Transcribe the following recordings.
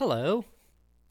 Hello.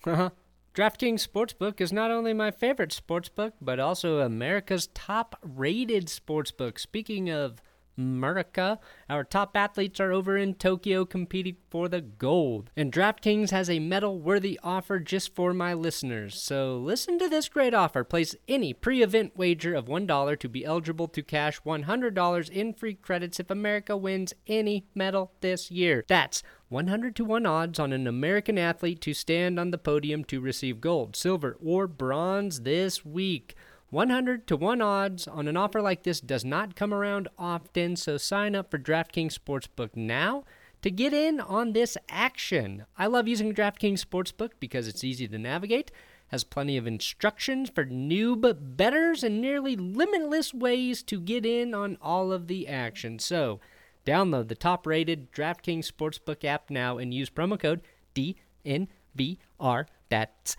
Uh-huh. DraftKings Sportsbook is not only my favorite sportsbook, but also America's top rated sportsbook. Speaking of America, our top athletes are over in Tokyo competing for the gold. And DraftKings has a medal worthy offer just for my listeners. So listen to this great offer. Place any pre event wager of $1 to be eligible to cash $100 in free credits if America wins any medal this year. That's 100 to 1 odds on an American athlete to stand on the podium to receive gold, silver, or bronze this week. 100 to 1 odds on an offer like this does not come around often, so sign up for DraftKings Sportsbook now to get in on this action. I love using DraftKings Sportsbook because it's easy to navigate, has plenty of instructions for noob betters, and nearly limitless ways to get in on all of the action. So, Download the top rated DraftKings Sportsbook app now and use promo code DNVR. That's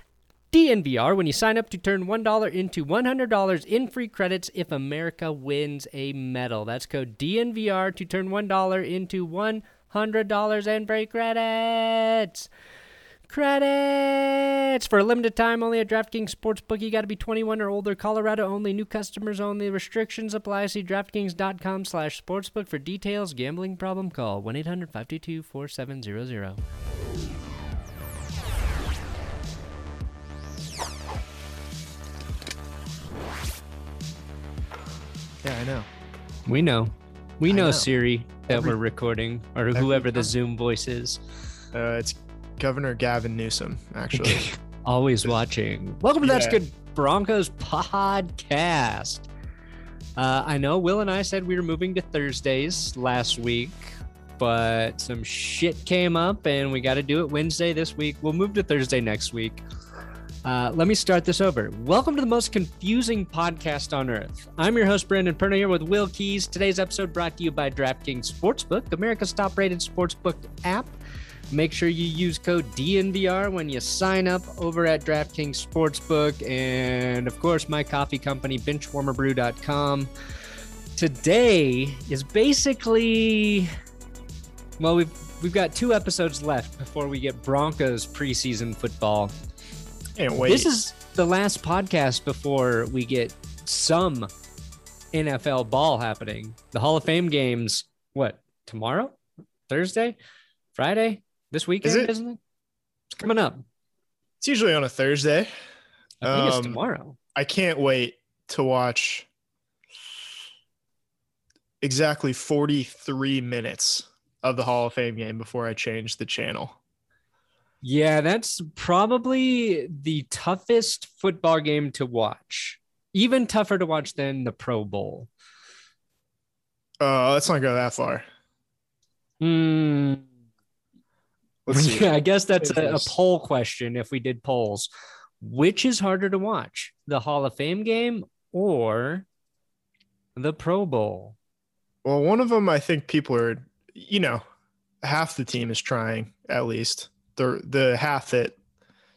DNVR when you sign up to turn $1 into $100 in free credits if America wins a medal. That's code DNVR to turn $1 into $100 in free credits. Credits for a limited time only at DraftKings Sportsbook. You got to be 21 or older. Colorado only. New customers only. Restrictions apply. See DraftKings.com/sportsbook for details. Gambling problem? Call 1-800-522-4700. Yeah, I know. We know. We know, know. Siri that Every- we're recording, or every whoever the. Zoom voice is. Uh, it's Governor Gavin Newsom, actually. Always watching. Welcome to That's Good Broncos podcast. Uh, I know Will and I said we were moving to Thursdays last week, but some shit came up and we got to do it Wednesday this week. We'll move to Thursday next week. Uh, let me start this over. Welcome to the most confusing podcast on earth. I'm your host, Brandon Perna, here with Will Keys. Today's episode brought to you by DraftKings Sportsbook, America's top rated sportsbook app. Make sure you use code DNVR when you sign up over at DraftKings Sportsbook. And of course, my coffee company, benchwarmerbrew.com. Today is basically, well, we've, we've got two episodes left before we get Broncos preseason football. Can't wait. This is the last podcast before we get some NFL ball happening. The Hall of Fame games, what, tomorrow? Thursday? Friday? This weekend, it? isn't it? It's coming up. It's usually on a Thursday. I think it's Um, tomorrow. I can't wait to watch exactly 43 minutes of the Hall of Fame game before I change the channel. Yeah, that's probably the toughest football game to watch. Even tougher to watch than the Pro Bowl. Uh, let's not go that far. Hmm. Let's. I guess that's a, a poll question if we did polls. Which is harder to watch, the Hall of Fame game or the Pro Bowl? Well, one of them, I think people are, you know, half the team is trying at least. The the half that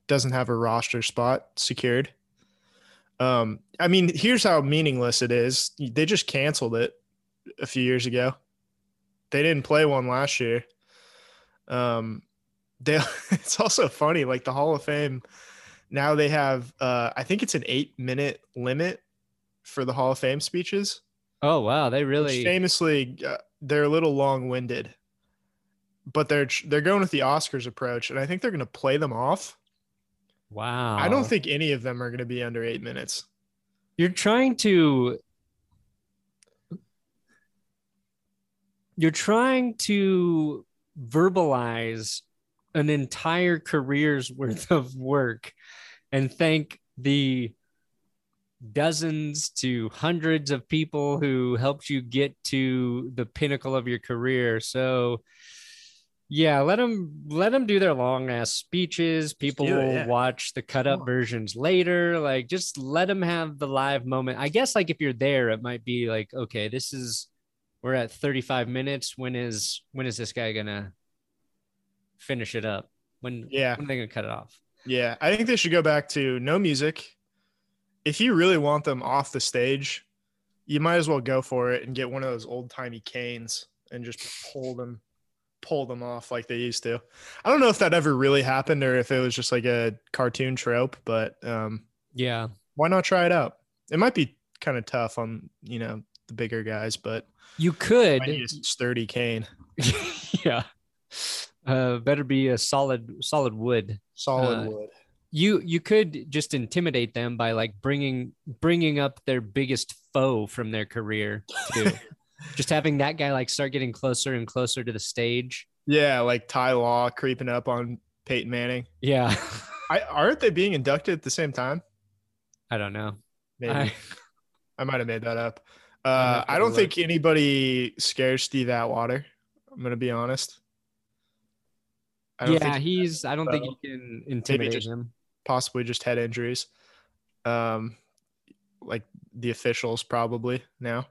doesn't have a roster spot secured. Um, I mean, here's how meaningless it is. They just canceled it a few years ago. They didn't play one last year. Um, they it's also funny, like the Hall of Fame. Now they have, uh, I think it's an eight minute limit for the Hall of Fame speeches Oh wow, they really famously uh, they're a little long-winded but they're they're going with the Oscars approach, and I think they're going to play them off. Wow. I don't think any of them are going to be under eight minutes. you're trying to you're trying to verbalize an entire career's worth of work and thank the dozens to hundreds of people who helped you get to the pinnacle of your career so yeah let them let them do their long ass speeches. People it, will yeah. watch the cut up versions later. Like just let them have the live moment. I guess like if you're there it might be like okay this is we're at 35 minutes. When is when is this guy gonna finish it up? When Yeah. when are they gonna cut it off? Yeah, I think they should go back to no music. If you really want them off the stage, you might as well go for it and get one of those old timey canes and just pull them, pull them off like they used to. I don't know if that ever really happened or if it was just like a cartoon trope, but um, yeah why not try it out? It might be kind of tough on you know the bigger guys, but you could I need a sturdy cane, yeah uh better be a solid solid wood solid Uh, wood. you you could just intimidate them by like bringing bringing up their biggest foe from their career too just having that guy like start getting closer and closer to the stage Yeah, like Ty Law creeping up on Peyton Manning. yeah I, aren't they being inducted at the same time? i don't know Maybe I- I, might have made that up. Uh, I don't look. think anybody scares Steve Atwater. I'm gonna be honest. I don't yeah think he's i don't think you can intimidate just- him possibly just head injuries. Um, like the officials probably now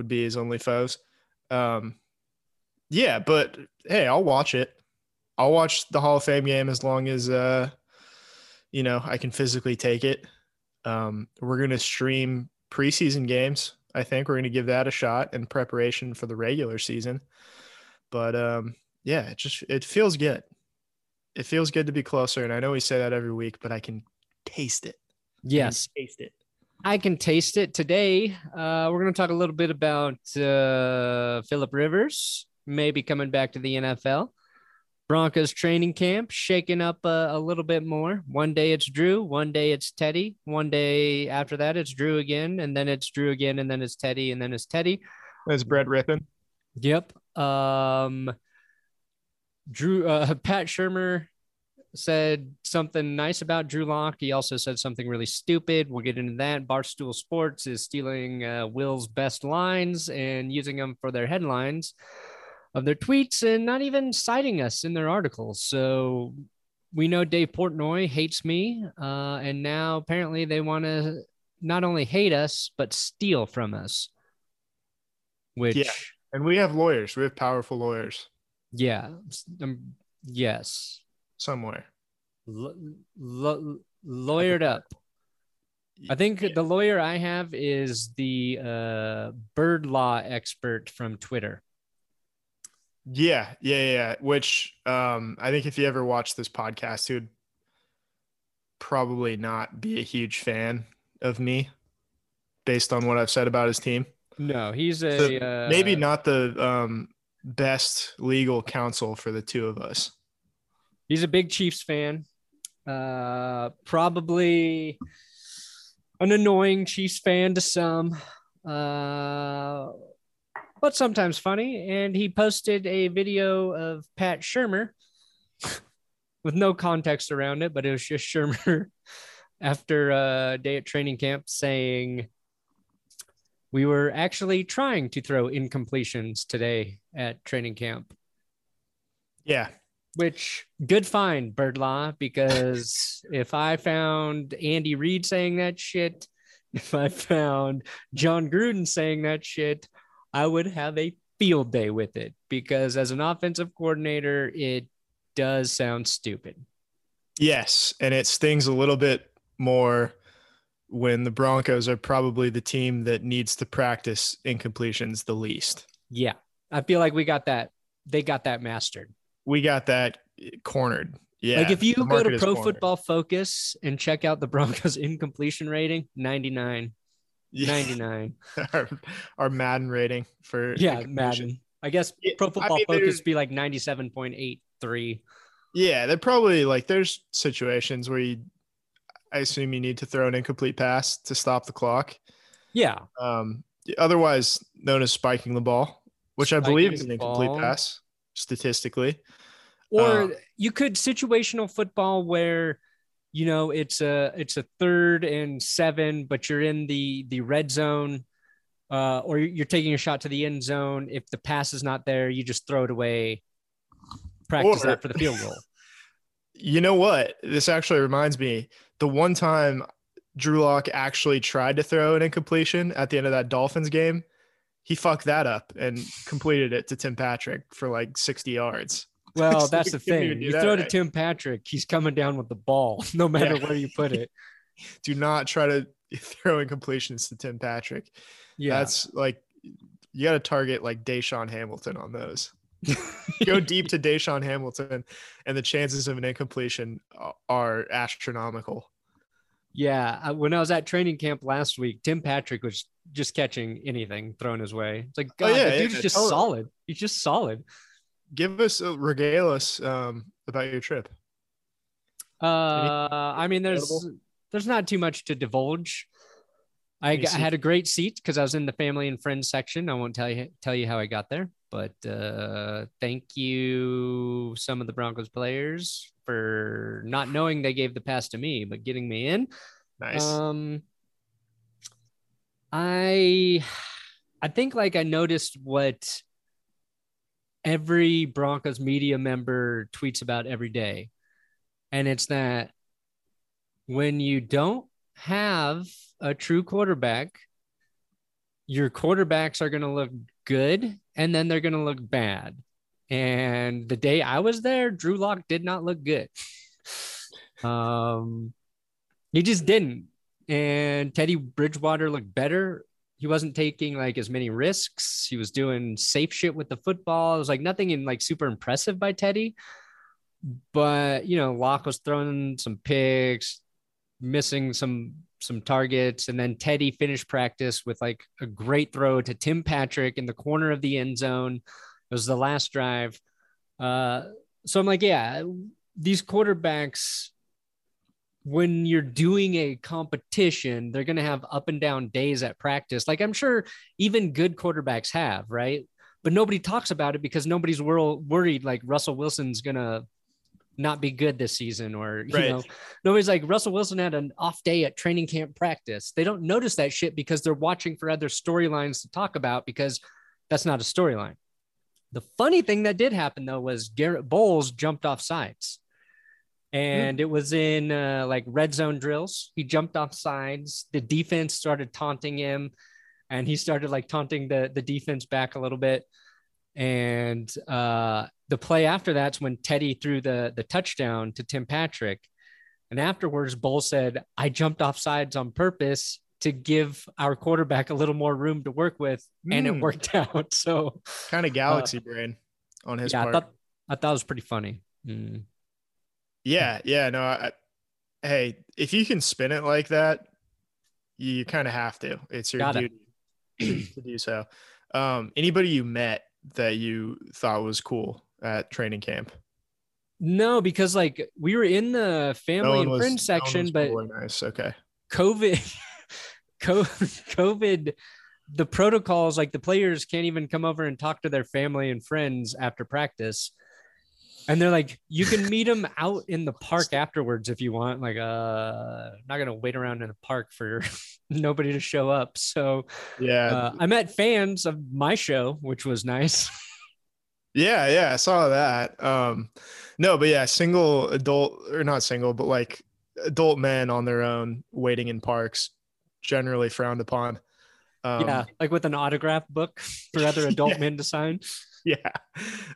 would be his only foes. Um, yeah, but hey, I'll watch it. I'll watch the Hall of Fame game as long as uh, you know, I can physically take it. Um, we're gonna stream preseason games. I think we're gonna give that a shot in preparation for the regular season. But um, yeah, it just it feels good. It feels good to be closer, and I know we say that every week, but I can taste it. Yes taste it. I can taste it today. Uh, we're going to talk a little bit about uh, Philip Rivers, maybe coming back to the NFL. Broncos training camp shaking up uh, a little bit more. One day it's Drew, one day it's Teddy, one day after that it's Drew again, and then it's Drew again, and then it's Teddy, and then it's Teddy. That's Brett Rypien. Yep. Um, Drew, uh, Pat Shurmur said something nice about Drew Lock. He also said something really stupid. We'll get into that. Barstool Sports is stealing uh, Will's best lines and using them for their headlines of their tweets and not even citing us in their articles. So we know Dave Portnoy hates me. Uh, and now apparently they want to not only hate us, but steal from us. Which, Yeah. And we have lawyers. We have powerful lawyers yeah, um, yes, somewhere. L- l- lawyered up. I think the lawyer I have is the uh, bird law expert from Twitter. Yeah, yeah, yeah, yeah. Which um, I think if you ever watch this podcast, he would probably not be a huge fan of me based on what I've said about his team. No, he's a So uh, Maybe not the um, best legal counsel for the two of us. He's a big Chiefs fan. Uh, probably an annoying Chiefs fan to some, uh, but sometimes funny. And he posted a video of Pat Shurmur with no context around it, but it was just Shurmur after a day at training camp saying, We were actually trying to throw incompletions today at training camp Yeah, which good find birdlaw because if i found andy reid saying that shit if i found john gruden saying that shit i would have a field day with it. Because as an offensive coordinator it does sound stupid. Yes, and it stings a little bit more when the Broncos are probably the team that needs to practice incompletions the least. yeah i feel like we got that they got that mastered We got that cornered. Yeah. like if you go to pro cornered. football focus and check out the broncos incompletion rating 99 Yeah. 99 our, our Madden rating for yeah madden I guess Pro I Football mean, Focus be like ninety seven point eight three. Yeah, they're probably like there's situations where you, I assume you need to throw an incomplete pass to stop the clock. Yeah, Um, otherwise known as spiking the ball, which I believe is an incomplete ball. pass statistically. Or Uh, you could situational football where you know it's a it's a third and seven, but you're in the the red zone. Uh, or you're taking a shot to the end zone. If the pass is not there, you just throw it away. Practice Or- that for the field goal. You know what? This actually reminds me the one time Drew Lock actually tried to throw an incompletion at the end of that Dolphins game, he fucked that up and completed it to Tim Patrick for like 60 yards. Well, that's the thing. You that throw to right. Tim Patrick, he's coming down with the ball, no matter Yeah. where you put it. Do not try to throw incompletions to Tim Patrick. Yeah, That's like you got to target like DaeSean Hamilton on those. Go deep to DaeSean Hamilton, and the chances of an incompletion are astronomical. yeah. When I was at training camp last week, Tim Patrick was just catching anything thrown his way. It's like, Oh, God, yeah, the dude's yeah, just totally. solid. He's just solid. Give us a regale us um, about your trip. Uh, I mean, there's there's not too much to divulge. I, had a great seat because I was in the family and friends section. I won't tell you tell you how I got there, but uh, thank you some of the Broncos players for not knowing they gave the pass to me, but getting me in. Nice. Um, I, I think like I noticed what every Broncos media member tweets about every day, and it's that when you don't have a true quarterback, your quarterbacks are going to look good, and then they're going to look bad. And the day I was there, Drew Lock did not look good. Um, he just didn't. And Teddy Bridgewater looked better. He wasn't taking like as many risks. He was doing safe shit with the football. It was like nothing in like super impressive by Teddy. But you know, Lock was throwing some picks, missing some some targets, and then Teddy finished practice with like a great throw to Tim Patrick in the corner of the end zone. It was the last drive. Uh, so I'm like, yeah, these quarterbacks when you're doing a competition, they're going to have up and down days at practice. Like I'm sure even good quarterbacks have, right? But nobody talks about it because nobody's wor- worried like Russell Wilson's going to not be good this season or, you Right. know, nobody's like Russell Wilson had an off day at training camp practice. They don't notice that shit because they're watching for other storylines to talk about because that's not a storyline. The funny thing that did happen though was Garett Bolles jumped off sides and it was in uh, like red zone drills. He jumped off sides. The defense started taunting him, and he started like taunting the the defense back a little bit. And uh, the play after that's when Teddy threw the the touchdown to Tim Patrick. And afterwards, Bull said, "I jumped off sides on purpose." To give our quarterback a little more room to work with, and it Hmm. worked out. So, kind of galaxy brain on his uh, yeah, I part. thought I thought it was pretty funny. Mm. Yeah, yeah, no. I, hey, if you can spin it like that, you kind of have to. It's your Gotta. duty to, to do so. Um, anybody you met that you thought was cool at training camp? No, because like we were in the family one and was- friends no section, was but cool nice. Okay. COVID, COVID, the protocols like the players can't even come over and talk to their family and friends after practice. And they're like, you can meet them out in the park afterwards if you want. Like, uh, I'm not gonna wait around in a park for nobody to show up. So Yeah, uh, I met fans of my show, which was nice. yeah, yeah. I saw that. Um, no, but yeah, single adult or not single, but like adult men on their own waiting in parks generally frowned upon. Um, yeah, like with an autograph book for other adult Yeah. men to sign. yeah,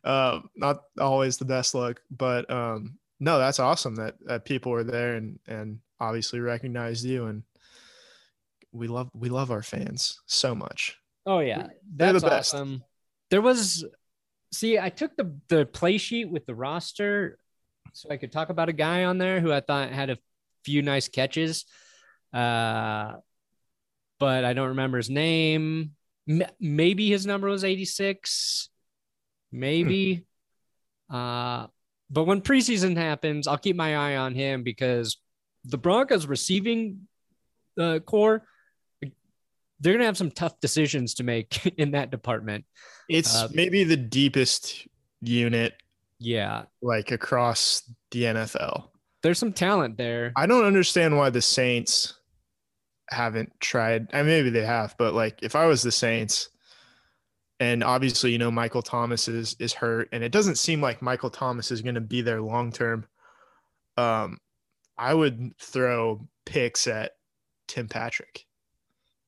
um, not always the best look, but um, no, that's awesome that, that people are there and and obviously recognized you and we love we love our fans so much. Oh yeah, They're that's the best. awesome. There was see, I took the the play sheet with the roster so I could talk about a guy on there who I thought had a few nice catches. Uh, but I don't remember his name. M- maybe his number was 86 maybe. Hmm. Uh, but when preseason happens, I'll keep my eye on him because the Broncos receiving uh, core, they're going to have some tough decisions to make in that department. It's uh, maybe the deepest unit. Yeah. Like across the NFL. There's some talent there. I don't understand why the Saints haven't tried. I mean, maybe they have, but like if I was the Saints, and obviously you know Michael Thomas is is hurt, and it doesn't seem like Michael Thomas is going to be there long term. Um, I would throw picks at Tim Patrick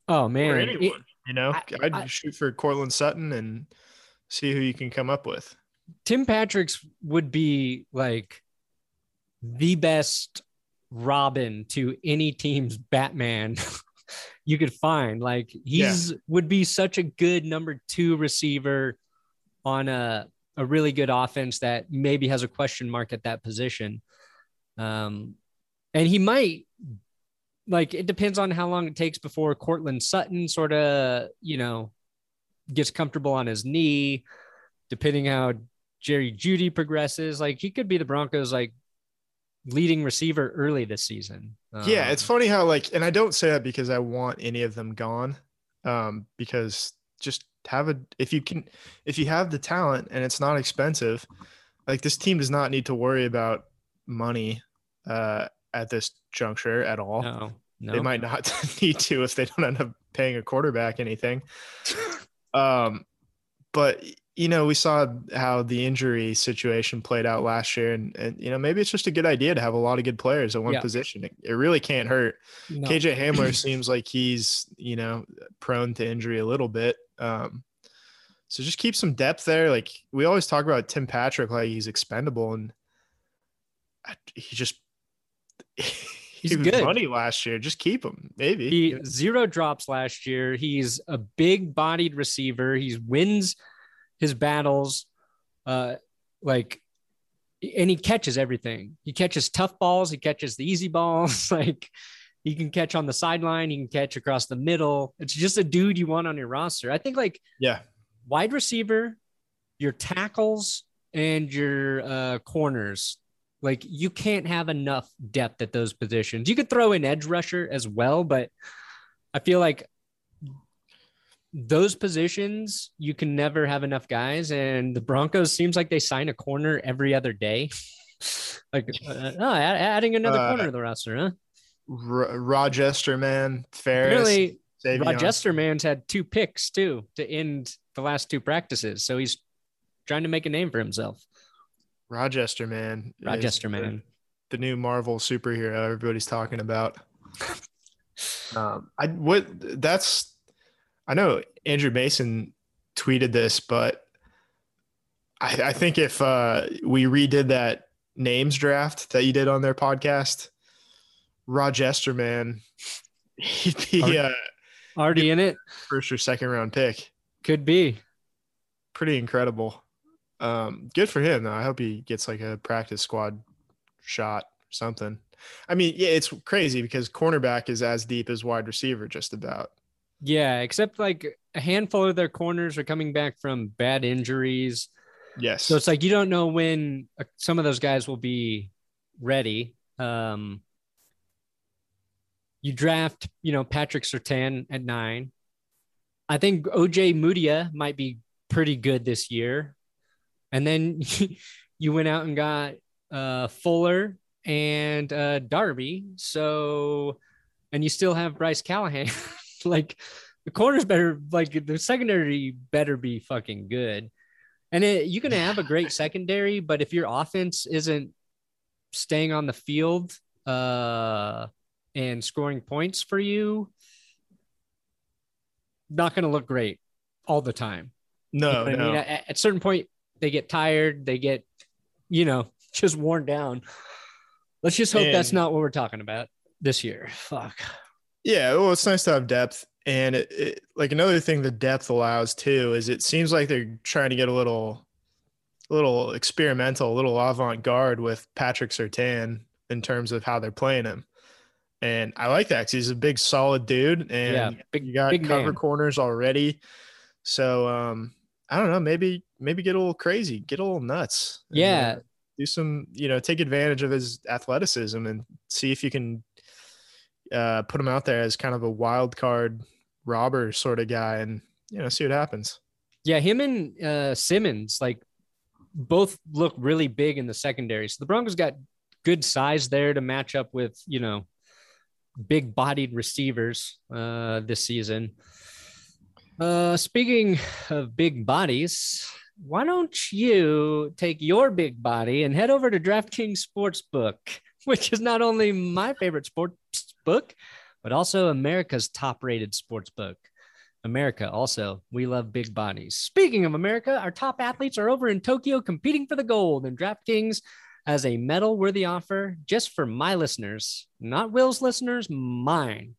Oh or man, anyone. It- you know, I- I, would I- shoot for Courtland Sutton and see who you can come up with. Tim Patrick's would be like the best Robin to any team's Batman you could find. Like he's would be such a good number two receiver on a a really good offense that maybe has a question mark at that position. Um, and he might like it depends on how long it takes before Courtland Sutton sort of you know gets comfortable on his knee, depending how Jerry Jeudy progresses. Like he could be the Broncos like leading receiver early this season. yeah, it's Um, funny how like, and I don't say that because I want any of them gone, um, because just have a if you can if you have the talent and it's not expensive, like this team does not need to worry about money uh, at this juncture at all. no, no. They might not need to if they don't end up paying a quarterback anything. um, but you know, we saw how the injury situation played out last year, and, and you know, maybe it's just a good idea to have a lot of good players at one Yeah. position. It, it really can't hurt. No. KJ Hamler seems like he's you know prone to injury a little bit. Um, so just keep some depth there. Like we always talk about Tim Patrick, like he's expendable, and I- he just he was good. money last year. Just keep him, maybe. He zero drops last year. He's a big bodied receiver. He wins his battles. Uh like and he catches everything. He catches tough balls, he catches the easy balls, like he can catch on the sideline, he can catch across the middle. It's just a dude you want on your roster. I think like yeah, wide receiver, your tackles, and your uh, corners. Like you can't have enough depth at those positions. You could throw in edge rusher as well, but I feel like those positions you can never have enough guys. And the Broncos seems like they sign a corner every other day. like uh, oh, add- adding another Uh, corner to the roster, huh? R- Rochester man, Farris, Apparently, Savion. Rojesterman's had two picks too to end the last two practices, so he's trying to make a name for himself. Rojesterman, Rochester the- man. the new Marvel superhero everybody's talking about. um, I what that's I know Andrew Mason tweeted this, but I, I think if uh, we redid that names draft that you did on their podcast, Rojesterman, he'd be a Already in it, first or second round pick. could be. Pretty incredible. Um, good for him though. I hope he gets like a practice squad shot or something. I mean, yeah, it's crazy because cornerback is as deep as wide receiver, just about. Yeah, except like a handful of their corners are coming back from bad injuries, Yes. so it's like you don't know when uh, some of those guys will be ready. Um, you draft, you know, Patrick Surtain at nine. I think Ojemudia might be pretty good this year. And then you went out and got uh, Fuller and uh, Darby. So, and you still have Bryce Callahan. like the corners better, like the secondary better be fucking good. And it, you can have a great secondary, but if your offense isn't staying on the field uh, and scoring points for you, not going to look great all the time. You know no, no. I mean? At, at a certain point, they get tired, they get, you know, just worn down. Let's just hope that's not what we're talking about this year. Fuck. Yeah, well, it's nice to have depth, and it, it, like another thing the depth allows too is it seems like they're trying to get a little, a little experimental, a little avant-garde with Patrick Surtain in terms of how they're playing him, and I like that because he's a big, solid dude, and Yeah, big- you got big cover man. corners already, so um, I don't know, maybe maybe get a little crazy, get a little nuts. Yeah. uh, do some, you know, take advantage of his athleticism and see if you can uh, put him out there as kind of a wild card robber sort of guy, and you know, see what happens. Yeah, him and uh, Simmons like both look really big in the secondary. So the Broncos got good size there to match up with you know big bodied receivers uh, this season. Uh, speaking of big bodies, why don't you take your big body and head over to DraftKings Sportsbook, which is not only my favorite sports book, but also America's top rated sports book. America also, we love big bodies. Speaking of America, our top athletes are over in Tokyo competing for the gold, and DraftKings has a medal worthy offer just for my listeners, not Will's listeners, mine.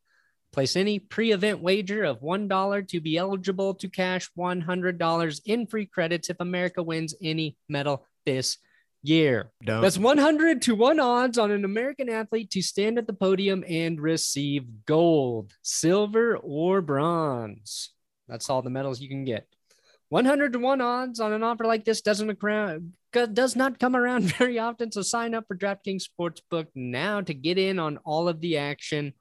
Place any pre event wager of $1 to be eligible to cash $100 in free credits if America wins any medal this year. Don't. That's 100 to 1 odds on an American athlete to stand at the podium and receive gold, silver, or bronze. That's all the medals you can get. 100 to 1 odds on an offer like this doesn't occur, does not come around very often. So sign up for DraftKings Sportsbook now to get in on all of the action.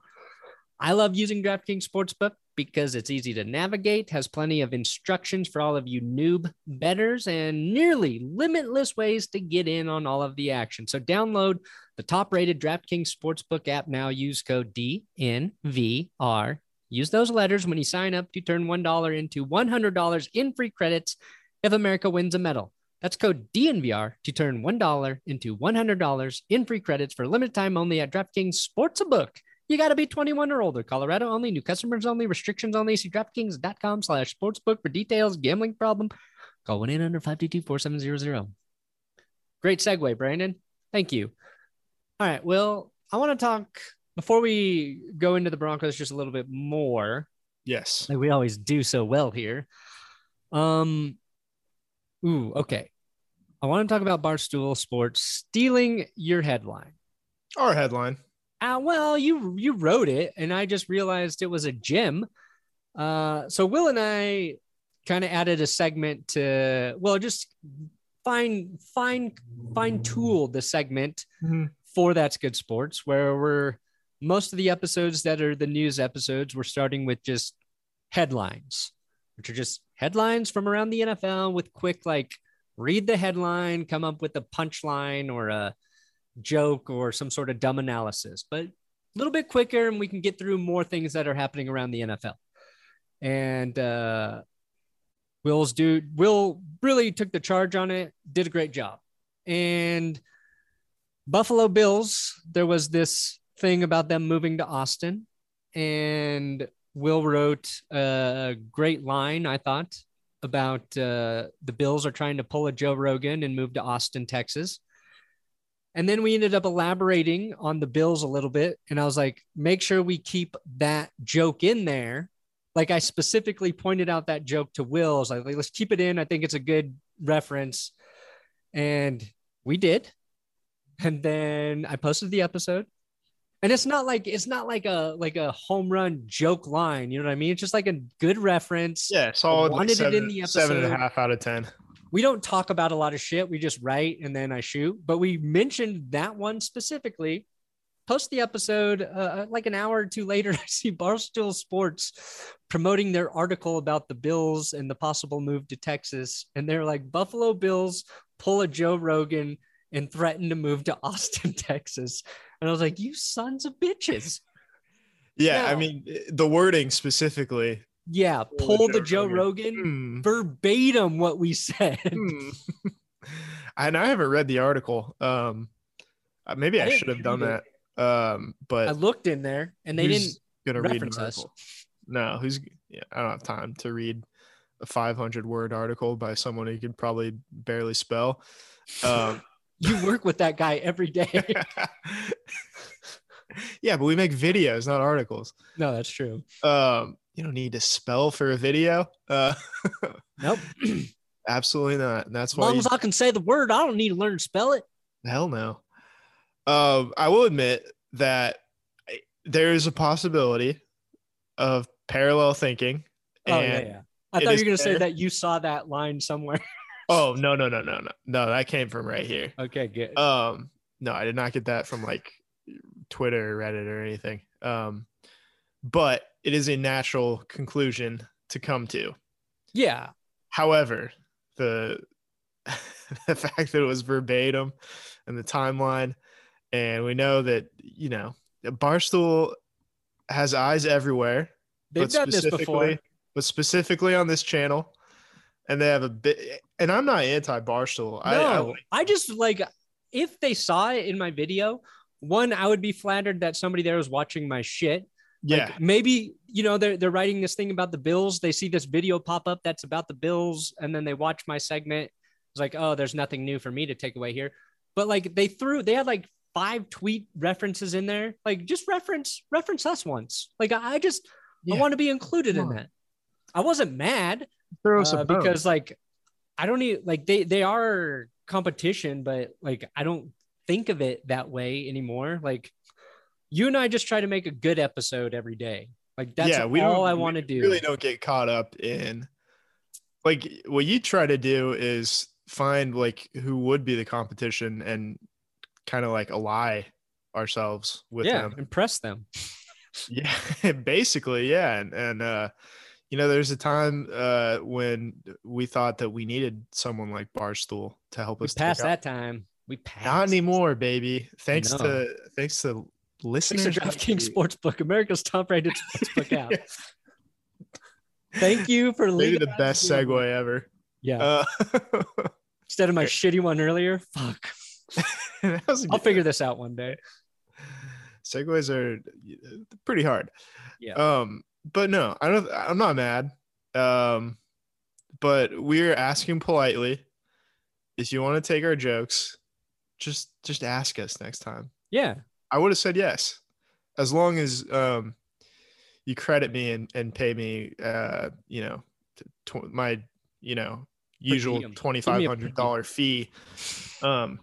I love using DraftKings Sportsbook because it's easy to navigate, has plenty of instructions for all of you noob betters, and nearly limitless ways to get in on all of the action. So download the top rated DraftKings Sportsbook app now. Use code DNVR. Use those letters when you sign up to turn $1 into $100 in free credits if America wins a medal. That's code DNVR to turn $1 into $100 in free credits for limited time only at DraftKings Sportsbook. You got to be 21 or older. Colorado only. New customers only. Restrictions only. See DraftKings.com slash sportsbook for details. Gambling problem? Call 1 800 522 4700. Great segue, Brandon. Thank you. All right. Well, I want to talk before we go into the Broncos just a little bit more, yes. like we always do so well here. Um, ooh, okay. I want to talk about Barstool Sports stealing your headline. Our headline. Uh, well, you you wrote it, and I just realized it was a gym. Uh, so Will and I kind of added a segment to well, just fine fine fine tool the segment Mhm. for that's good sports, where we're most of the episodes that are the news episodes, we're starting with just headlines, which are just headlines from around the NFL with quick like read the headline, come up with a punchline or a joke or some sort of dumb analysis, but a little bit quicker and we can get through more things that are happening around the NFL. And uh Will's dude, Will really took the charge on it, did a great job. And Buffalo Bills, there was this thing about them moving to Austin, and Will wrote a great line, I thought, about uh, the Bills are trying to pull a Joe Rogan and move to Austin, Texas. And then we ended up elaborating on the Bills a little bit. And I was like, make sure we keep that joke in there. Like I specifically pointed out that joke to Will. I was like, let's keep it in. I think it's a good reference. And we did. And then I posted the episode. And it's not like it's not like a like a home run joke line. You know what I mean? It's just like a good reference. Yeah, solid. like wanted it seven, in the seven and a episode. half out of ten. We don't talk about a lot of shit. We just write and then I shoot. But we mentioned that one specifically. Post the episode uh, like an hour or two later. I see Barstool Sports promoting their article about the Bills and the possible move to Texas, and they're like Buffalo Bills pull a Joe Rogan and threaten to move to Austin, Texas. And I was like, you sons of bitches. Yeah, I mean the wording specifically. Yeah, Pull the pull the Joe Joe Rogan. Rogan Hmm, verbatim what we said. hmm. and I haven't read the article. Um, uh, maybe I I, should have done that. Um, but I looked in there and they didn't gonna read an reference us. No, who's? Yeah, I don't have time to read a 500 word article by someone who could probably barely spell. Um, You work with that guy every day. yeah, but we make videos, not articles. no, that's true. Um, you don't need to spell for a video. Uh, Nope. absolutely not. And that's As why long you, as I can say the word, I don't need to learn to spell it. hell no. Um, I will admit that there is a possibility of parallel thinking Oh, yeah, yeah. I thought you were gonna say that you saw that line somewhere. Oh no no no no no no! That came from right here. okay, good. Um, no, I did not get that from like Twitter or Reddit or anything. Um, but it is a natural conclusion to come to. yeah, However, the the fact that it was verbatim and the timeline, and we know that you know Barstool has eyes everywhere, they've done this before. but specifically on this channel, and they have a bit. And I'm not anti Barstool. I, I No, like- I just like if they saw it in my video, one, I would be flattered that somebody there was watching my shit. Like, yeah, maybe, you know, they're they're writing this thing about the Bills. They see this video pop up that's about the Bills, and then they watch my segment. It's like, oh, there's nothing new for me to take away here. But like they threw they had like five tweet references in there. Like just reference reference us once. Like I just I want to be included in that. I wasn't mad throw uh, us a because like I don't need like they they are competition, but like I don't think of it that way anymore. Like you and I just try to make a good episode every day. Like that's yeah, we all I want to do. Really don't get caught up in like what you try to do is find like who would be the competition and kind of like ally ourselves with yeah, them. impress them. Yeah, basically, yeah, and and uh, you know, there's a time uh when we thought that we needed someone like Barstool to help We us. take passed out- that time. We passed. Not anymore, baby. Thanks know. to thanks to listeners. to DraftKings Sportsbook, America's top-rated sportsbook app. Thank you for Maybe the best segue ever. Yeah, Uh, instead of my shitty one earlier. Fuck. that was a I'll figure this out one day. segues are pretty hard. Yeah. Um, but no, I don't. I'm not mad. Um, but we're asking politely if you want to take our jokes, just just ask us next time. Yeah, I would have said yes, as long as um you credit me and and pay me uh you know tw- my you know usual twenty five hundred dollar fee um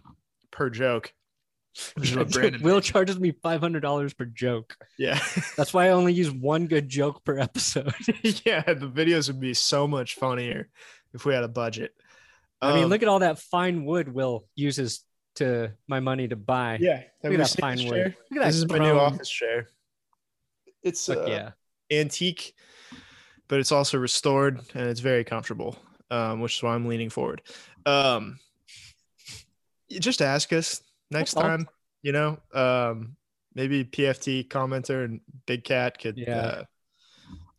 per joke. Which is what Brandon Will makes. charges me five hundred dollars per joke. Yeah. That's why I only use one good joke per episode. yeah, the videos would be so much funnier if we had a budget. I mean, Um, look at all that fine wood Will uses to my money to buy. yeah, have look at that seen fine this wood. chair? Look at that. This is my new office chair. It's uh, yeah. antique, but it's also restored and it's very comfortable, um, which is why I'm leaning forward. Um, just ask us next That's all. time, you know, um, maybe PFT commenter and Big Cat could Yeah. uh,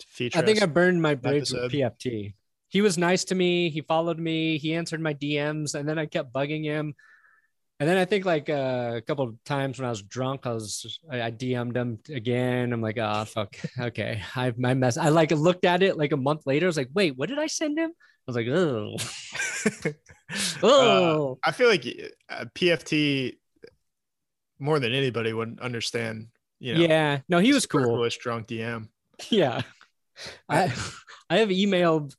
feature. I think us. I burned my bridge with. PFT. He was nice to me. He followed me. He answered my DMs, and then I kept bugging him. And then I think like uh, a couple of times when I was drunk, I was I, I DM'd him again. I'm like, oh fuck, okay, I my mess. I like looked at it like a month later. I was like, wait, what did I send him? I was like, oh, Uh, oh, I feel like uh, PFT more than anybody would understand. You know, yeah. No, he was cool. drunk DM. Yeah. I I have emailed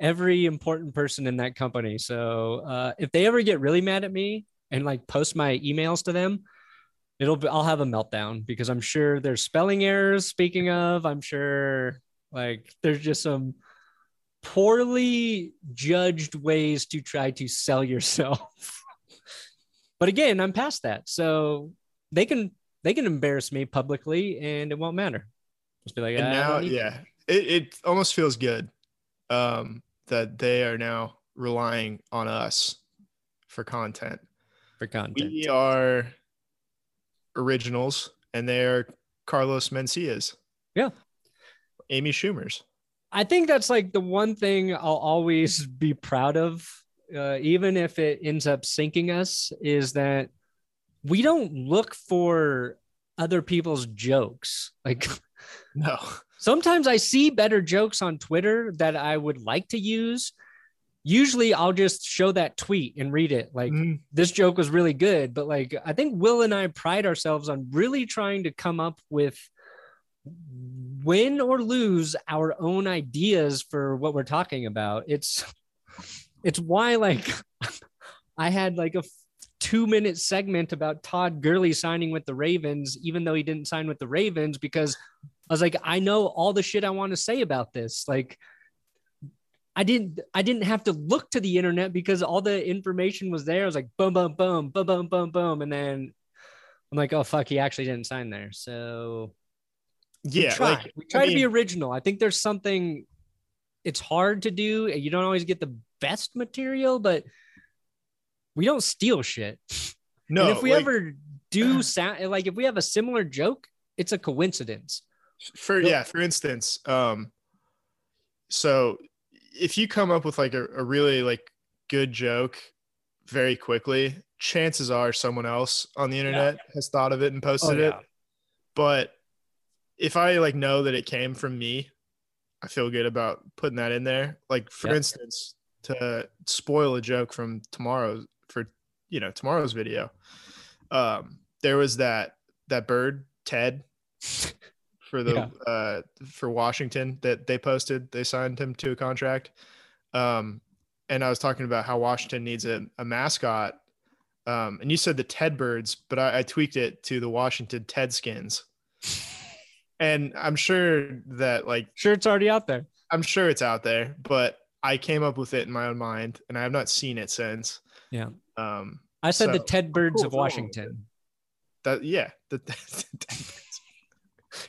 every important person in that company. So uh, if they ever get really mad at me and like post my emails to them, it'll be I'll have a meltdown because I'm sure there's spelling errors. Speaking of, I'm sure like there's just some poorly judged ways to try to sell yourself. but again, I'm past that. So they can they can embarrass me publicly and it won't matter. Just be like, and now, yeah, it, it almost feels good um, that they are now relying on us for content. For content. We are originals, and they are Carlos Mencias. Yeah. Amy Schumer's. I think that's like the one thing I'll always be proud of, uh, even if it ends up sinking us, is that we don't look for other people's jokes. Like No. sometimes I see better jokes on Twitter that I would like to use. Usually I'll just show that tweet and read it. Like, Mm, this joke was really good but like i think will and i pride ourselves on really trying to come up with win or lose our own ideas for what we're talking about it's it's why like i had like a two minute segment about todd Gurley signing with the ravens even though he didn't sign with the ravens because i was like i know all the shit i want to say about this like I didn't I didn't have to look to the internet because all the information was there. I was like boom, boom, boom, boom, boom, boom, boom. And then I'm like, oh fuck, he actually didn't sign there. So yeah, we try, like we try I to be original. I think there's something it's hard to do. You don't always get the best material, but we don't steal shit. no. and if we like, ever do sound like if we have a similar joke, it's a coincidence. for yeah, for instance, um, so if you come up with like a, a really like good joke very quickly, chances are someone else on the internet has thought of it and posted it. But if I like know that it came from me, I feel good about putting that in there. Like for Yeah. instance, to spoil a joke from tomorrow's for you know tomorrow's video, um, there was that that bird Ted for the Yeah. uh for Washington that they posted. They signed him to a contract. Um, and I was talking about how Washington needs a, a mascot. Um, and you said the Ted Birds, but I, I tweaked it to the Washington Ted Skins. And I'm sure that like Sure, it's already out there. I'm sure it's out there, but I came up with it in my own mind, and I have not seen it since. Yeah. Um, I said the Ted Birds cool, of cool. Washington that yeah, the,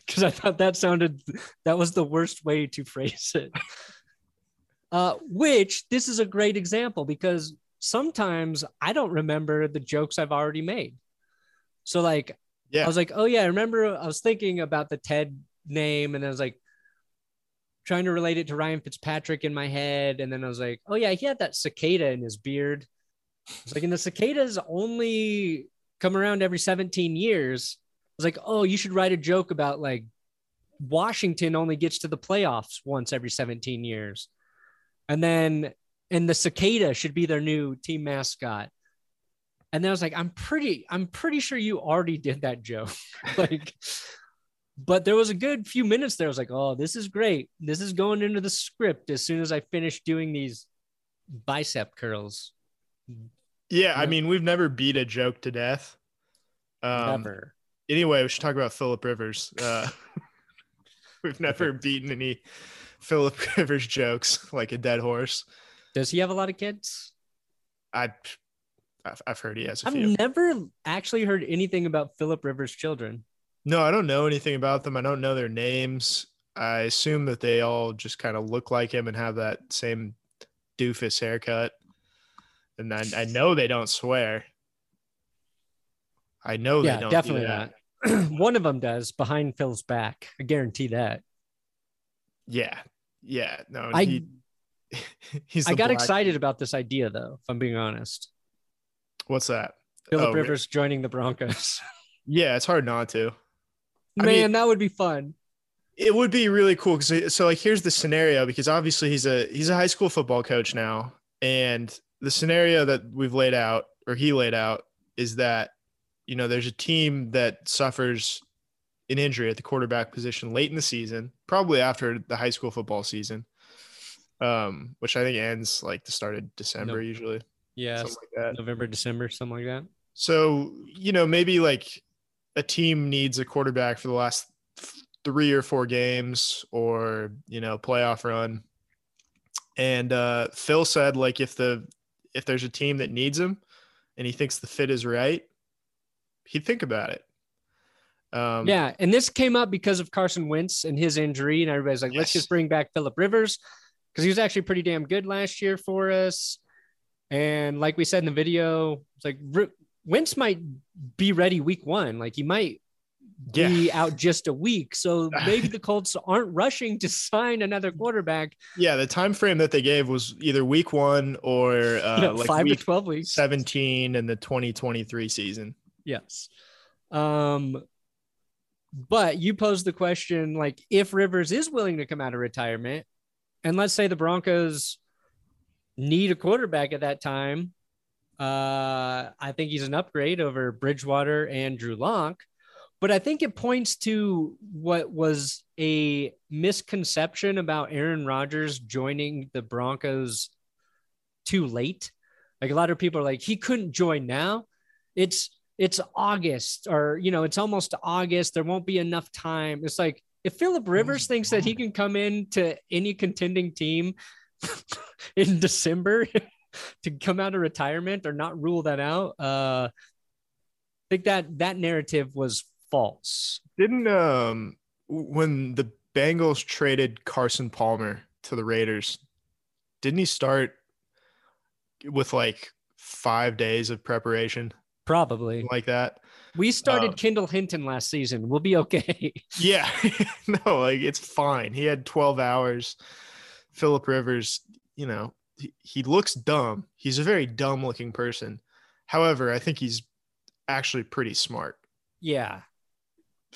because I thought that sounded that was the worst way to phrase it. Uh, which this is a great example because sometimes I don't remember the jokes I've already made. So like yeah, I was like, oh yeah, I remember I was thinking about the Ted name and I was like trying to relate it to Ryan Fitzpatrick in my head. And then I was like, oh yeah, he had that cicada in his beard. It's like, and the cicadas only come around every 17 years. Was like, oh, you should write a joke about like Washington only gets to the playoffs once every 17 years. And then, and the cicada should be their new team mascot. And then I was like, I'm pretty, I'm pretty sure you already did that joke. like, but there was a good few minutes there. I was like, oh, this is great. This is going into the script as soon as I finish doing these bicep curls. yeah. I mean, we've never beat a joke to death. Um, Never. Anyway, we should talk about Philip Rivers. Uh, we've never beaten any Philip Rivers jokes like a dead horse. Does he have a lot of kids? I, I've, I've heard he has a I've few. never actually heard anything about Philip Rivers' children. No, I don't know anything about them. I don't know their names. I assume that they all just kind of look like him and have that same doofus haircut. And I, I know they don't swear. I know yeah, they don't. definitely not. One of them does behind Phil's back. I guarantee that. Yeah, yeah. No, I he, he's. I got black- excited about this idea though, if I'm being honest. What's that? Philip Oh, Rivers joining the Broncos. Yeah, it's hard not to. I Man, mean- that would be fun. It would be really cool because so like here's the scenario because obviously he's a he's a high school football coach now and the scenario that we've laid out or he laid out is that you know there's a team that suffers an injury at the quarterback position late in the season probably after the high school football season um which I think ends like the start of December Nope. usually Yeah, something like that November, December, something like that. so, you know, maybe like a team needs a quarterback for the last three or four games or, you know, playoff run. And uh, Phil said, like, if the if there's a team that needs him and he thinks the fit is right, he'd think about it. Um, yeah, and this came up because of Carson Wentz and his injury, and everybody's like, let's just bring back Philip Rivers because he was actually pretty damn good last year for us. And like we said in the video, it's like R- Wentz might be ready week one, like he might yeah, be out just a week. So maybe the Colts aren't rushing to sign another quarterback yeah. The time frame that they gave was either week one or uh, like five week to twelve weeks. 17 in the 2023 season. Yes. Um, but you posed the question like if Rivers is willing to come out of retirement, and let's say the Broncos need a quarterback at that time, uh, I think he's an upgrade over Bridgewater and Drew Lock. But I think it points to what was a misconception about Aaron Rodgers joining the Broncos too late. Like a lot of people are like, he couldn't join now. It's it's August or you know, it's almost August. There won't be enough time. It's like if Philip Rivers thinks that he can come in to any contending team in December to come out of retirement or not rule that out. Uh, I think that that narrative was false. Didn't um when the Bengals traded Carson Palmer to the Raiders, didn't he start with like five days of preparation Probably. like that? We started Um, Kendall Hinton last season. We'll be okay. Yeah, no, like it's fine. He had 12 hours. Philip Rivers, you know, he, he looks dumb. He's a very dumb looking person. However, I think he's actually pretty smart yeah.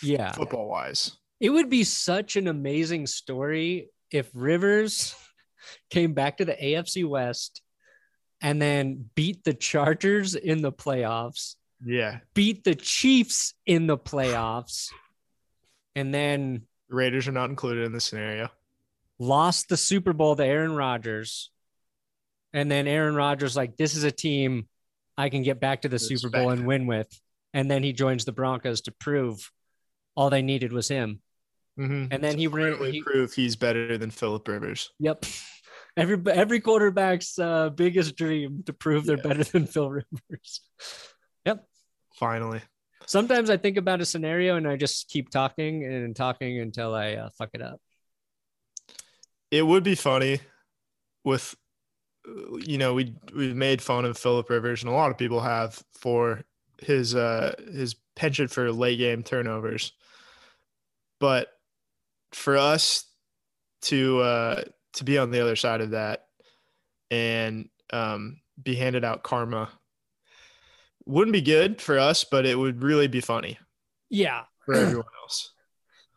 Yeah. football wise. It would be such an amazing story if Rivers came back to the AFC West and then beat the Chargers in the playoffs, Yeah. beat the Chiefs in the playoffs, and then Raiders are not included in the scenario. lost the Super Bowl to Aaron Rodgers. And then Aaron Rodgers, like, this is a team I can get back to the Super Bowl and win with. And then he joins the Broncos to prove all they needed was him. Mm-hmm. And then he ran. Really He, prove he's better than Philip Rivers. yep. Every every quarterback's uh, biggest dream to prove they're Yeah. better than Phil Rivers. Yep. Finally. Sometimes I think about a scenario and I just keep talking and talking until I uh, fuck it up. It would be funny with you know, we we've made fun of Philip Rivers and a lot of people have for his uh his penchant for late game turnovers. But for us to uh to be on the other side of that and um be handed out karma wouldn't be good for us, but it would really be funny Yeah. for everyone else.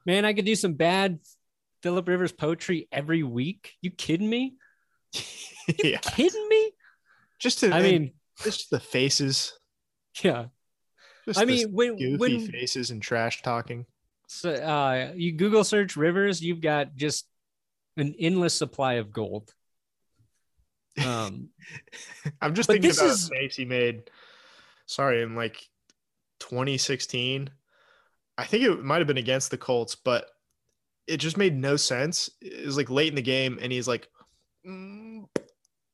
Man, I could do some bad Philip Rivers poetry every week. You kidding me? yeah. Kidding me? Just to I mean, just the faces. yeah. Just I mean, when goofy when faces and trash talking. so, uh, you Google search Rivers, you've got just an endless supply of gold. Um, I'm just thinking about is- a face he made. Sorry, in like 2016. I think it might have been against the Colts, but it just made no sense. It was like late in the game, and he's like, mm.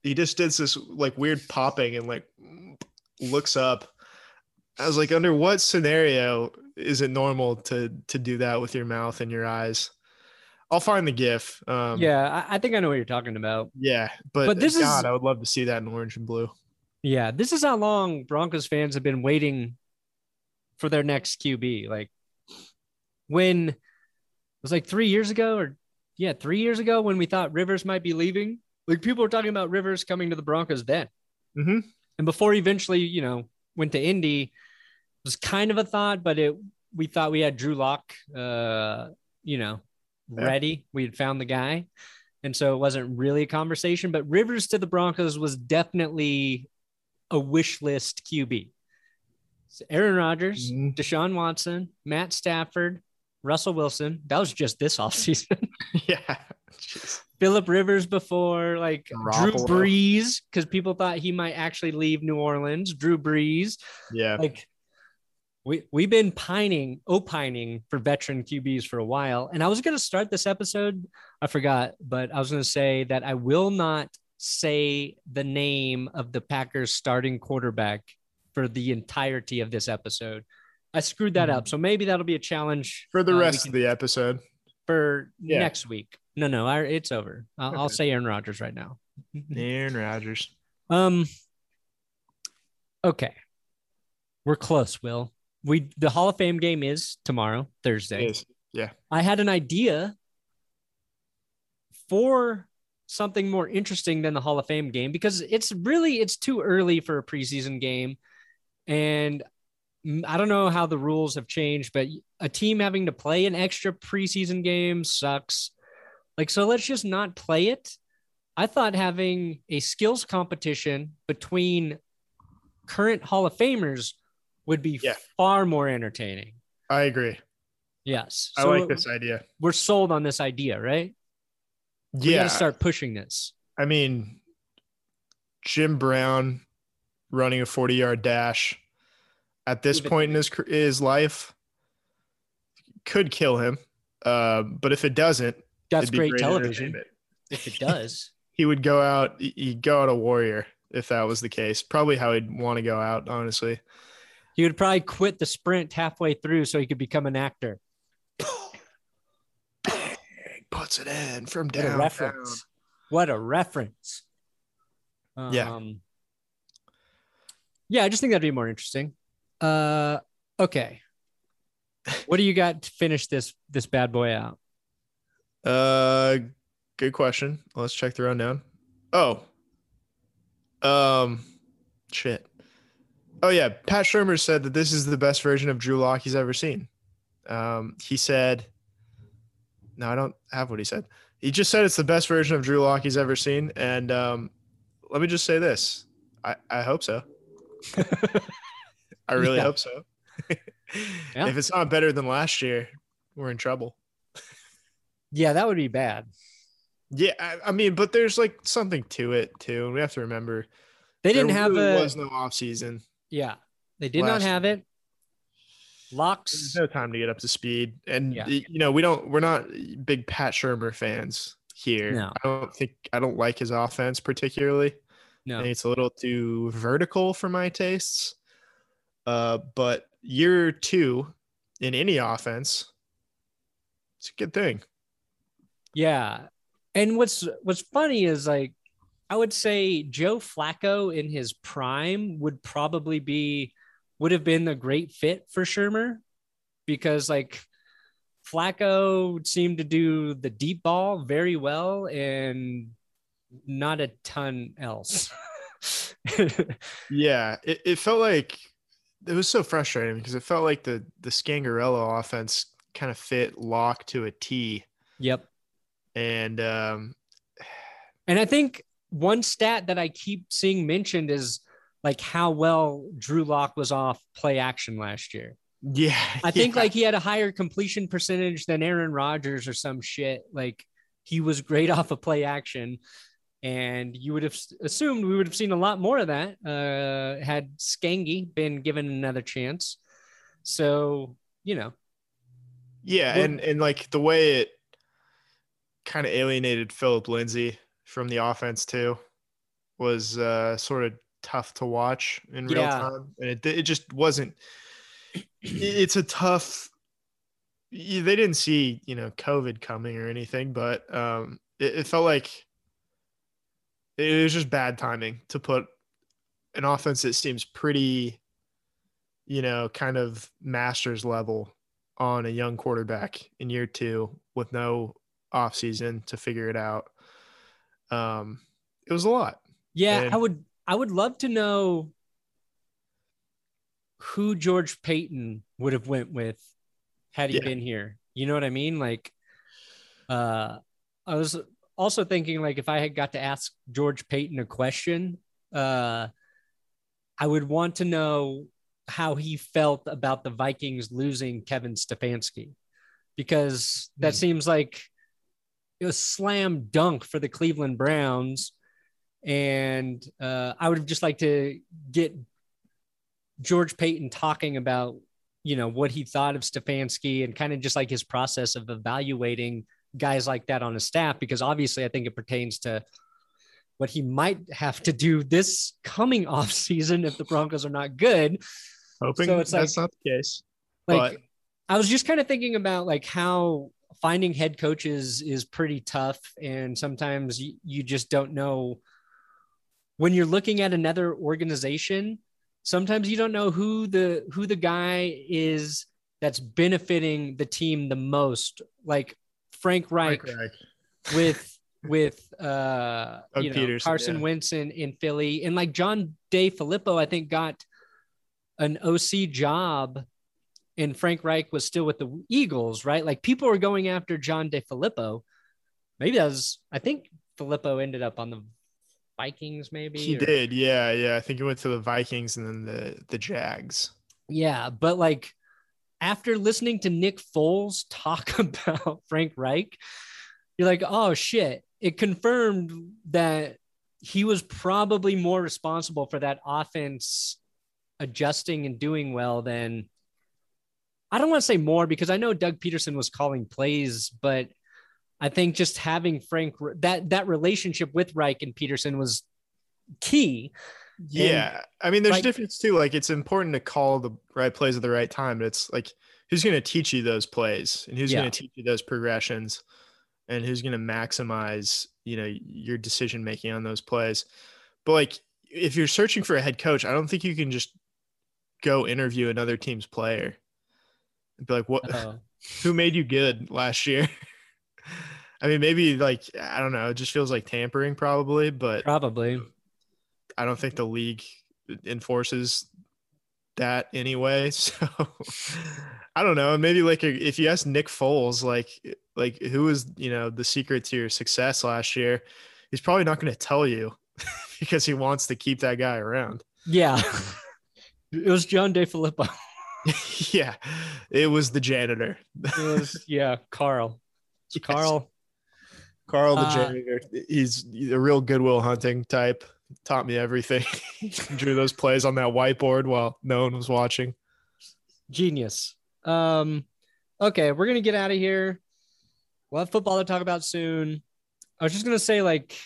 he just did this like weird popping and like looks up. I was like, under what scenario is it normal to to do that with your mouth and your eyes? I'll find the GIF. Um, yeah, I, I think I know what you're talking about. yeah, but, But this is- God, I would love to see that in orange and blue. Yeah, this is how long Broncos fans have been waiting for their next QB. Like when it was like three years ago, or yeah, three years ago when we thought Rivers might be leaving. Like people were talking about Rivers coming to the Broncos then. Mm-hmm. And before he eventually, you know, went to Indy, it was kind of a thought, but it we thought we had Drew Lock uh, you know, Yeah. ready. We had found the guy. And so it wasn't really a conversation, but Rivers to the Broncos was definitely a wish list QB. So Aaron Rodgers, Mhm. Deshaun Watson, Matt Stafford, Russell Wilson. That was just this offseason. yeah. Jeez. Philip Rivers before, like Drew Brees, because people thought he might actually leave New Orleans. Drew Brees, Yeah. like we we've been pining, opining for veteran QBs for a while. And I was gonna start this episode, I forgot, but I was gonna say that I will not say the name of the Packers starting quarterback for the entirety of this episode. I screwed that up, so maybe that'll be a challenge For the uh, rest can- of the episode. for Yeah. next week. No, no, I, it's over. I'll, I'll say Aaron Rodgers right now. Aaron Rodgers. Um. Okay, we're close. Will we? The Hall of Fame game is tomorrow, Thursday. Is. Yeah. I had an idea for something more interesting than the Hall of Fame game because it's really it's too early for a preseason game, and I don't know how the rules have changed, but a team having to play an extra preseason game sucks. Like, so let's just not play it. I thought having a skills competition between current Hall of Famers would be Yeah. far more entertaining. I agree. Yes. I So like this idea. We're sold on this idea, right? We Yeah. to start pushing this. I mean, Jim Brown running a 40 yard dash at this Even- point in his, his life could kill him. Uh, but if it doesn't, That's it'd great, television. If it does, he would go out. He'd go out a warrior if that was the case. Probably how he'd want to go out, honestly. He would probably quit the sprint halfway through so he could become an actor. Bang, puts it in from What a down. reference. What a reference. Yeah. Um, yeah, I just think that'd be more interesting. Uh, okay. What do you got to finish this this bad boy out? Uh, good question. Let's check the rundown. Oh, um, shit. Oh yeah, Pat Shurmur said that this is the best version of Drew Lock he's ever seen. Um, he said, "No, I don't have what he said. He just said it's the best version of Drew Lock he's ever seen." And um, let me just say this: I I hope so. I really Yeah. hope so. Yeah. If it's not better than last year, we're in trouble. Yeah, that would be bad. Yeah, I, I mean, but there's like something to it too, we have to remember They didn't there have really a was no off season. Yeah. They did not have it. Locks. There's no time to get up to speed, and Yeah. you know we don't. We're not big Pat Shurmur fans here. No. I don't think I don't like his offense particularly. No. it's a little too vertical for my tastes. Uh, but year two in any offense, it's a good thing. Yeah. And what's what's funny is like I would say Joe Flacco in his prime would probably be would have been a great fit for Shurmur because like Flacco seemed to do the deep ball very well and not a ton else. Yeah, it, it felt like it was so frustrating because it felt like the the Scangarello offense kind of fit lock to a T, yep. and um, And I think one stat that I keep seeing mentioned is like how well Drew Lock was off play action last year. yeah, I think yeah. like he had a higher completion percentage than Aaron Rodgers or some shit. Like he was great off of play action. And you would have assumed we would have seen a lot more of that uh, had Skangy been given another chance. So, you know, yeah, and and like the way it kind of alienated Philip Lindsay from the offense too was uh, sort of tough to watch in real Yeah. time, and it it just wasn't. It's a tough. They didn't see you know COVID coming or anything, but um, it, it felt like it was just bad timing to put an offense that seems pretty, you know, kind of masters level on a young quarterback in year two with no offseason to figure it out. Um, it was a lot. yeah, And- I would I would love to know who George Paton would have went with had he Yeah. been here. You know what I mean? Like uh I was also thinking like if I had got to ask George Paton a question, uh I would want to know how he felt about the Vikings losing Kevin Stefanski because that Hmm. seems like it was slam dunk for the Cleveland Browns. And uh, I would have just like to get George Paton talking about, you know, what he thought of Stefanski and kind of just like his process of evaluating guys like that on his staff, because obviously I think it pertains to what he might have to do this coming off season if the Broncos are not good. Hoping So it's that's like- not the case. Like but I was just kind of thinking about like how finding head coaches is pretty tough, and sometimes you, you just don't know when you're looking at another organization. Sometimes you don't know who the who the guy is that's benefiting the team the most. Like Frank Reich Frank Reich. with with uh Doug you know Pederson, Carson yeah. Wentz in, in Philly and like John DeFilippo I think got an OC job and Frank Reich was still with the Eagles, right? Like people were going after John DeFilippo. Maybe that was I think Filippo ended up on the Vikings maybe. He or- did, yeah, yeah. I think he went to the Vikings and then the the Jags. Yeah, but like after listening to Nick Foles talk about Frank Reich, you're like, oh shit. It confirmed that he was probably more responsible for that offense adjusting and doing well than I don't want to say more because I know Doug Pederson was calling plays, but I think just having Frank that that relationship with Reich and Pederson was key. Yeah, and, I mean, there's like, difference too. Like, it's important to call the right plays at the right time. But it's like, who's going to teach you those plays, and who's yeah. going to teach you those progressions, and who's going to maximize, you know, your decision making on those plays. But like, if you're searching for a head coach, I don't think you can just go interview another team's player be like, "What? Uh-oh. Who made you good last year?" I mean, maybe like I don't know. It just feels like tampering, probably, but probably. I don't think the league enforces that anyway. So I don't know. Maybe like if you ask Nick Foles, like like who was you know the secret to your success last year, he's probably not going to tell you because he wants to keep that guy around. Yeah, it was John DeFilippo. yeah, it was the janitor. it was yeah, Carl. Yes. Carl. Carl the uh, janitor. He's a real goodwill hunting type taught me everything. Drew those plays on that whiteboard while no one was watching. Genius. Um, okay, we're gonna get out of here. We'll have football to talk about soon. I was just gonna say, like,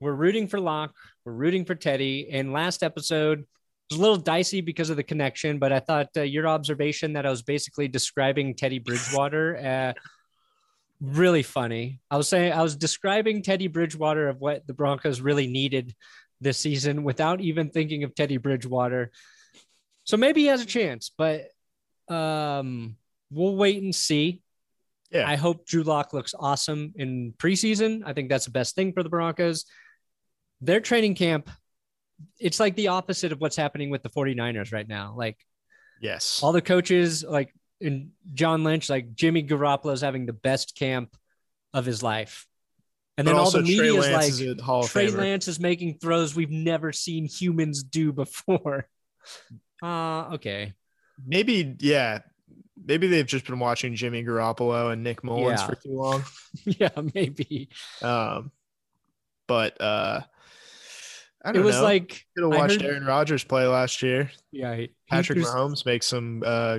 we're rooting for Lock, we're rooting for Teddy. And last episode was a little dicey because of the connection, but I thought uh, your observation that I was basically describing Teddy Bridgewater. Uh, really funny. I was saying I was describing Teddy Bridgewater of what the Broncos really needed this season without even thinking of Teddy Bridgewater. So maybe he has a chance, but um, we'll wait and see. Yeah. I hope Drew Lock looks awesome in preseason. I think that's the best thing for the Broncos. Their training camp, it's like the opposite of what's happening with the 49ers right now. Like, yes, all the coaches, like in John Lynch, like Jimmy Garoppolo is having the best camp of his life. And then all the media is like Trey Lance is making throws we've never seen humans do before. Uh okay. Maybe yeah. Maybe they've just been watching Jimmy Garoppolo and Nick Mullens yeah. for too long. yeah, maybe. Um but uh I don't it was know. like could have watched heard, Aaron Rodgers play last year. Yeah, he, Patrick Mahomes makes some uh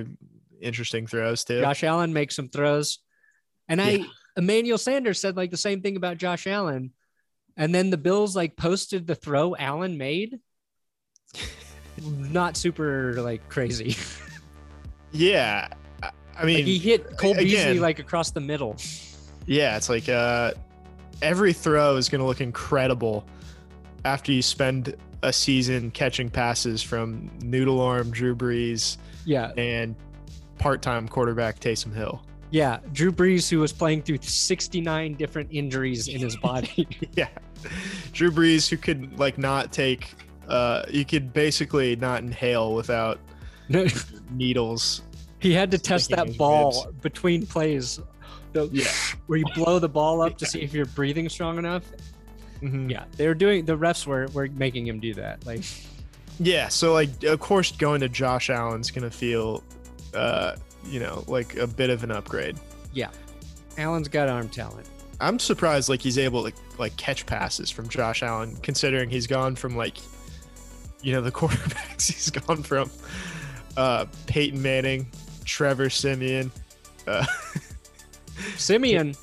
interesting throws too. Josh Allen makes some throws. And I Emmanuel Sanders said like the same thing about Josh Allen. And then the Bills like posted the throw Allen made. Not super like crazy. yeah. I mean, like, he hit Cole again, Beasley like across the middle. Yeah, it's like uh, every throw is going to look incredible after you spend a season catching passes from noodle arm Drew Brees. Yeah. And part-time quarterback Taysom Hill. Yeah, Drew Brees, who was playing through 69 different injuries in his body. yeah, Drew Brees, who could like not take, uh, you could basically not inhale without needles. He had to test that ball ribs. between plays, the, yeah, where you blow the ball up to see if you're breathing strong enough. Mm-hmm. Yeah, they were doing. The refs were were making him do that. Like, yeah, so like of course going to Josh Allen's gonna feel. Uh, you know, like a bit of an upgrade. Yeah. Allen's got arm talent. I'm surprised like he's able to like catch passes from Josh Allen, considering he's gone from like, you know, the quarterbacks he's gone from uh Peyton Manning, Trevor Siemian, uh Siemian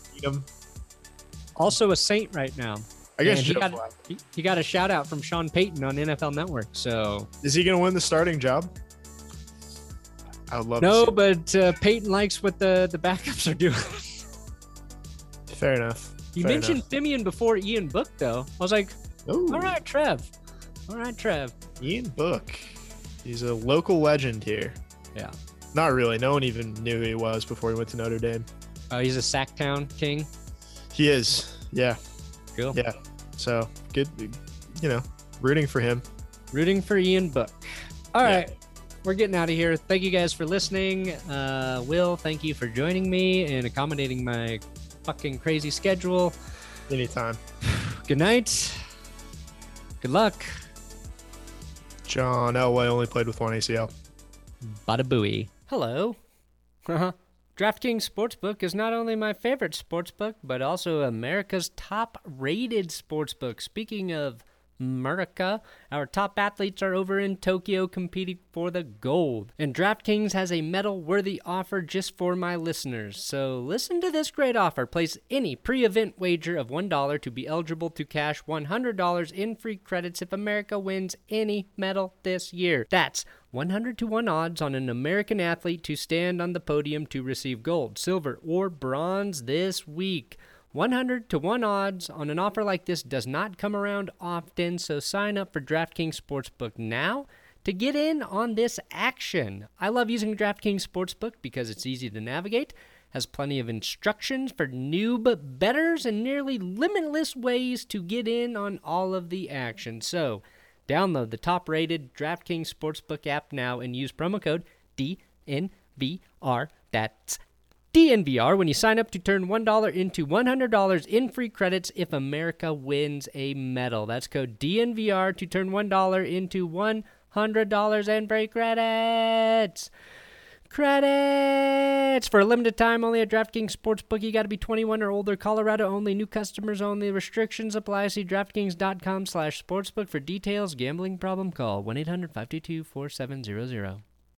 also a saint right now. I guess he got, he, he got a shout out from Sean Payton on NFL Network. So is he going to win the starting job? I would love. To No, but uh, Payton likes what the the backups are doing. Fair enough. You Fair mentioned enough. Siemian before Ian Book, though. I was like, Ooh. all right, Trev. All right, Trev. Ian Book. He's a local legend here. Yeah. Not really. No one even knew who he was before he went to Notre Dame. Oh, he's a Sactown king. He is. Yeah. Cool. Yeah. So good. You know, rooting for him. Rooting for Ian Book. All yeah. right we're getting out of here. Thank you guys for listening. Uh, Will, thank you for joining me and accommodating my fucking crazy schedule. Anytime. Good night. Good luck. John Elway only played with one ACL. Bada booey. Hello. DraftKings Sportsbook is not only my favorite sportsbook, but also America's top rated sportsbook. Speaking of America. Our top athletes are over in Tokyo competing for the gold. And DraftKings has a medal worthy offer just for my listeners. So listen to this great offer. Place any pre event wager of $1 to be eligible to cash $100 in free credits if America wins any medal this year. That's 100 to 1 odds on an American athlete to stand on the podium to receive gold, silver, or bronze this week. 100 to 1 odds on an offer like this does not come around often, so sign up for DraftKings Sportsbook now to get in on this action. I love using DraftKings Sportsbook because it's easy to navigate, has plenty of instructions for noob betters, and nearly limitless ways to get in on all of the action. So, download the top rated DraftKings Sportsbook app now and use promo code DNVR. That's DNVR when you sign up to turn $1 into $100 in free credits if America wins a medal. That's code DNVR to turn $1 into $100 in free credits. Credits for a limited time only at DraftKings Sportsbook. You got to be 21 or older. Colorado only. New customers only. Restrictions apply. See DraftKings.com/sportsbook for details. Gambling problem? Call 1-800-522-4700.